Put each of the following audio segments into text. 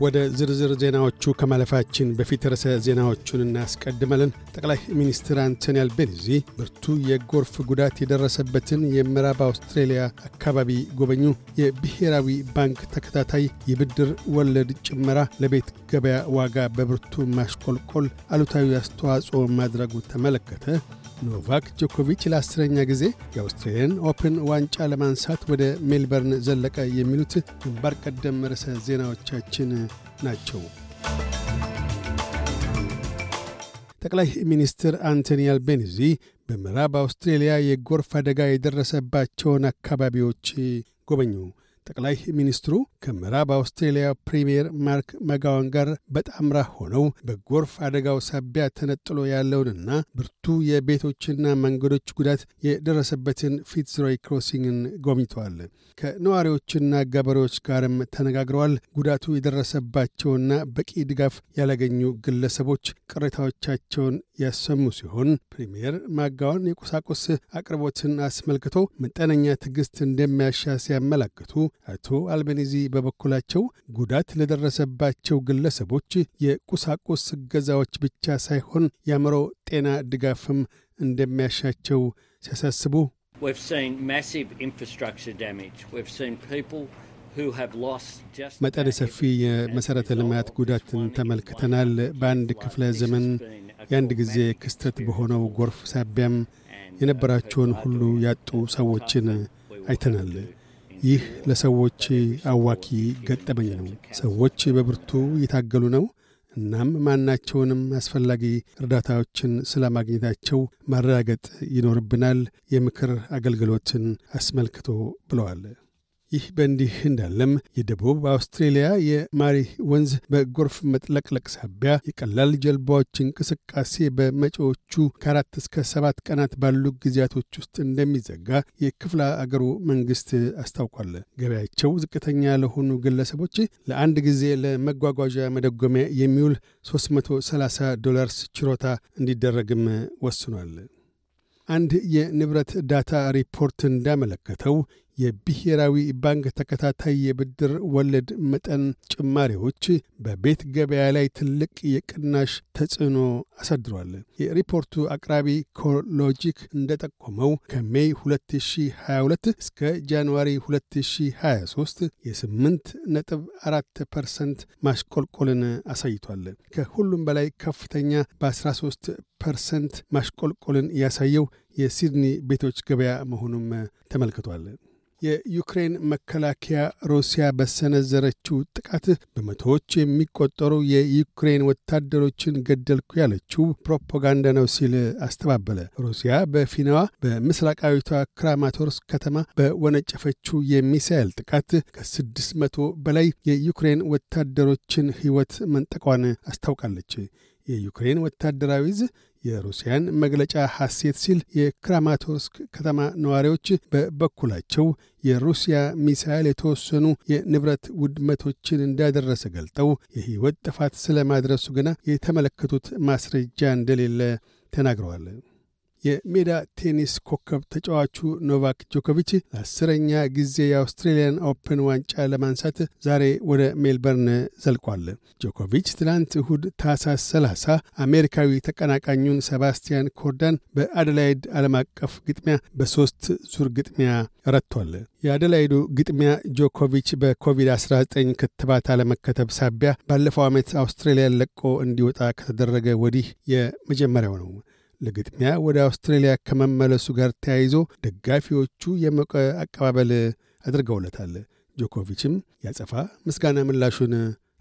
ወደ ዝርዝር ዜናዎቹ ከማለፋችን በፊት ርዕሰ ዜናዎቹን እናስቀድመልን። ጠቅላይ ሚኒስትር አንቶኒ አልቤኒዚ ብርቱ የጎርፍ ጉዳት የደረሰበትን የምዕራብ አውስትሬልያ አካባቢ ጎበኙ። የብሔራዊ ባንክ ተከታታይ የብድር ወለድ ጭመራ ለቤት ገበያ ዋጋ በብርቱ ማሽቆልቆል አሉታዊ አስተዋጽኦ ማድረጉ ተመለከተ። ኖቫክ ጆኮቪች ለአስረኛ ጊዜ የአውስትሬልያን ኦፕን ዋንጫ ለማንሳት ወደ ሜልበርን ዘለቀ። የሚሉት ግንባር ቀደም ርዕሰ ዜናዎቻችን ናቸው። ጠቅላይ ሚኒስትር አንቶኒ አልቤኒዚ በምዕራብ አውስትሬልያ የጎርፍ አደጋ የደረሰባቸውን አካባቢዎች ጎበኙ። ጠቅላይ ሚኒስትሩ ከምዕራብ አውስትሬልያ ፕሪምየር ማርክ ማክጋዋን ጋር በጣምራ ሆነው በጎርፍ አደጋው ሳቢያ ተነጥሎ ያለውንና ብርቱ የቤቶችና መንገዶች ጉዳት የደረሰበትን ፊትዝሮይ ክሮሲንግን ጎብኝተዋል። ከነዋሪዎችና ገበሬዎች ጋርም ተነጋግረዋል። ጉዳቱ የደረሰባቸውና በቂ ድጋፍ ያላገኙ ግለሰቦች ቅሬታዎቻቸውን ያሰሙ ሲሆን ፕሪምየር ማጋዋን የቁሳቁስ አቅርቦትን አስመልክቶ መጠነኛ ትዕግሥት እንደሚያሻ ሲያመላክቱ አቶ አልቤኒዚ በበኩላቸው ጉዳት ለደረሰባቸው ግለሰቦች የቁሳቁስ እገዛዎች ብቻ ሳይሆን የአእምሮ ጤና ድጋፍም እንደሚያሻቸው ሲያሳስቡ መጠነ ሰፊ የመሠረተ ልማት ጉዳትን ተመልክተናል። በአንድ ክፍለ ዘመን የአንድ ጊዜ ክስተት በሆነው ጎርፍ ሳቢያም የነበራቸውን ሁሉ ያጡ ሰዎችን አይተናል። ይህ ለሰዎች አዋኪ ገጠመኝ ነው። ሰዎች በብርቱ እየታገሉ ነው። እናም ማናቸውንም አስፈላጊ እርዳታዎችን ስለማግኘታቸው ማረጋገጥ ይኖርብናል። የምክር አገልግሎትን አስመልክቶ ብለዋል። ይህ በእንዲህ እንዳለም የደቡብ አውስትሬልያ የማሪ ወንዝ በጎርፍ መጥለቅለቅ ሳቢያ የቀላል ጀልባዎች እንቅስቃሴ በመጪዎቹ ከአራት እስከ ሰባት ቀናት ባሉ ጊዜያቶች ውስጥ እንደሚዘጋ የክፍለ አገሩ መንግሥት አስታውቋል። ገበያቸው ዝቅተኛ ለሆኑ ግለሰቦች ለአንድ ጊዜ ለመጓጓዣ መደጎሚያ የሚውል 330 ዶላርስ ችሮታ እንዲደረግም ወስኗል። አንድ የንብረት ዳታ ሪፖርት እንዳመለከተው የብሔራዊ ባንክ ተከታታይ የብድር ወለድ መጠን ጭማሪዎች በቤት ገበያ ላይ ትልቅ የቅናሽ ተጽዕኖ አሳድሯል። የሪፖርቱ አቅራቢ CoreLogic እንደጠቆመው ከ May 2022 እስከ January 2023 የ8 ነጥብ 4 percent ማሽቆልቆልን አሳይቷል። ከሁሉም በላይ ከፍተኛ በ13 percent ማሽቆልቆልን ያሳየው የሲድኒ ቤቶች ገበያ መሆኑም ተመልክቷል። የዩክሬን መከላከያ ሩሲያ በሰነዘረችው ጥቃት በመቶዎች የሚቆጠሩ የዩክሬን ወታደሮችን ገደልኩ ያለችው ፕሮፓጋንዳ ነው ሲል አስተባበለ። ሩሲያ በፊናዋ በምስራቃዊቷ ክራማቶርስክ ከተማ በወነጨፈችው የሚሳኤል ጥቃት ከስድስት መቶ በላይ የዩክሬን ወታደሮችን ሕይወት መንጠቋን አስታውቃለች። የዩክሬን ወታደራዊ ዕዝ የሩሲያን መግለጫ ሐሰት ሲል የክራማቶርስክ ከተማ ነዋሪዎች በበኩላቸው የሩሲያ ሚሳይል የተወሰኑ የንብረት ውድመቶችን እንዳደረሰ ገልጠው የሕይወት ጥፋት ስለ ማድረሱ ግና የተመለከቱት ማስረጃ እንደሌለ ተናግረዋል። የሜዳ ቴኒስ ኮከብ ተጫዋቹ ኖቫክ ጆኮቪች ለአስረኛ ጊዜ የአውስትሬልያን ኦፕን ዋንጫ ለማንሳት ዛሬ ወደ ሜልበርን ዘልቋል። ጆኮቪች ትናንት እሁድ ታህሳስ 30 አሜሪካዊ ተቀናቃኙን ሰባስቲያን ኮርዳን በአደላይድ ዓለም አቀፍ ግጥሚያ በሦስት ዙር ግጥሚያ ረቷል። የአደላይዱ ግጥሚያ ጆኮቪች በኮቪድ-19 ክትባት አለመከተብ ሳቢያ ባለፈው ዓመት አውስትሬልያን ለቆ እንዲወጣ ከተደረገ ወዲህ የመጀመሪያው ነው። ለግጥሚያ ወደ አውስትሬልያ ከመመለሱ ጋር ተያይዞ ደጋፊዎቹ የሞቀ አቀባበል አድርገውለታል። ጆኮቪችም ያጸፋ ምስጋና ምላሹን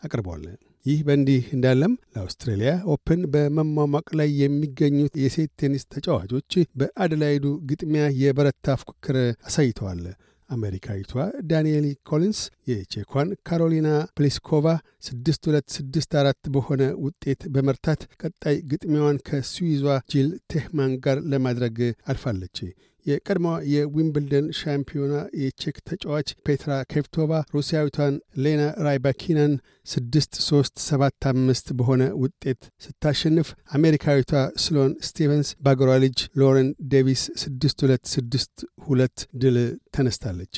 አቅርበዋል። ይህ በእንዲህ እንዳለም ለአውስትሬልያ ኦፕን በመሟሟቅ ላይ የሚገኙት የሴት ቴኒስ ተጫዋቾች በአደላይዱ ግጥሚያ የበረታ ፉክክር አሳይተዋል። አሜሪካዊቷ ዳንኤል ኮሊንስ የቼኳን ካሮሊና ፕሊስኮቫ 6-2-6-4 በሆነ ውጤት በመርታት ቀጣይ ግጥሚያዋን ከስዊዟ ጂል ቴህማን ጋር ለማድረግ አልፋለች። የቀድሞዋ የዊምብልደን ሻምፒዮና የቼክ ተጫዋች ፔትራ ኬቭቶቫ ሩሲያዊቷን ኤሌና ራይባኪናን 6-3-7-5 በሆነ ውጤት ስታሸንፍ አሜሪካዊቷ ስሎን ስቲቨንስ በአገሯ ልጅ ሎረን ዴቪስ 6-2-6-2 ድል ተነስታለች።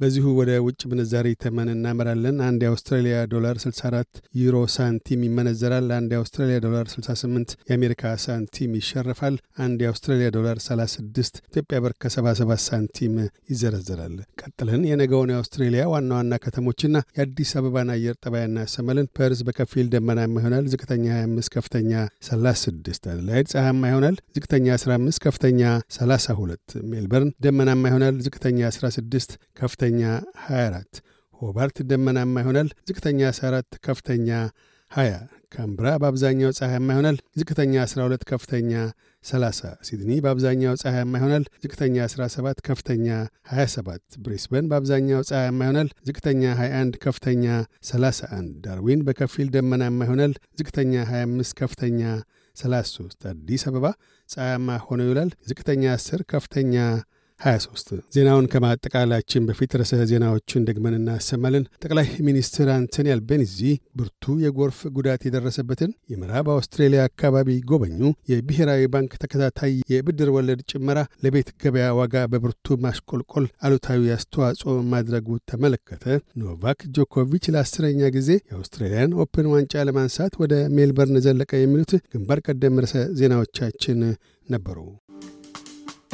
በዚሁ ወደ ውጭ ምንዛሪ ተመን እናመራለን። አንድ የአውስትራሊያ ዶላር 64 ዩሮ ሳንቲም ይመነዘራል። አንድ የአውስትራሊያ ዶላር 68 የአሜሪካ ሳንቲም ይሸርፋል። አንድ የአውስትራሊያ ዶላር 36 ኢትዮጵያ ብር ከ77 ሳንቲም ይዘረዘራል። ቀጥለን የነገውን የአውስትሬሊያ ዋና ዋና ከተሞችና የአዲስ አበባን አየር ጠባይ እናሰማለን። ፐርዝ በከፊል ደመናማ ይሆናል። ዝቅተኛ 25፣ ከፍተኛ 36። አደላይድ ፀሐያማ ይሆናል። ዝቅተኛ 15፣ ከፍተኛ 32። ሜልበርን ደመናማ ይሆናል። ዝቅተኛ 16፣ ከፍተኛ 24። ሆባርት ደመናማ ይሆናል። ዝቅተኛ 14፣ ከፍተኛ 20። ካምብራ በአብዛኛው ፀሐያማ ይሆናል። ዝቅተኛ 12፣ ከፍተኛ 30። ሲድኒ በአብዛኛው ፀሐያማ ይሆናል። ዝቅተኛ 17፣ ከፍተኛ 27። ብሪስበን በአብዛኛው ፀሐያማ ይሆናል። ዝቅተኛ 21፣ ከፍተኛ 31። ዳርዊን በከፊል ደመናማ ይሆናል። ዝቅተኛ 25፣ ከፍተኛ 33። አዲስ አበባ ፀሐያማ ሆኖ ይውላል። ዝቅተኛ 10፣ ከፍተኛ 23 ዜናውን ከማጠቃላችን በፊት ርዕሰ ዜናዎችን ደግመን እናሰማለን። ጠቅላይ ሚኒስትር አንቶኒ አልቤኒዚ ብርቱ የጎርፍ ጉዳት የደረሰበትን የምዕራብ አውስትሬሊያ አካባቢ ጎበኙ። የብሔራዊ ባንክ ተከታታይ የብድር ወለድ ጭመራ ለቤት ገበያ ዋጋ በብርቱ ማሽቆልቆል አሉታዊ አስተዋጽኦ ማድረጉ ተመለከተ። ኖቫክ ጆኮቪች ለአስረኛ ጊዜ የአውስትራሊያን ኦፕን ዋንጫ ለማንሳት ወደ ሜልበርን ዘለቀ። የሚሉት ግንባር ቀደም ርዕሰ ዜናዎቻችን ነበሩ።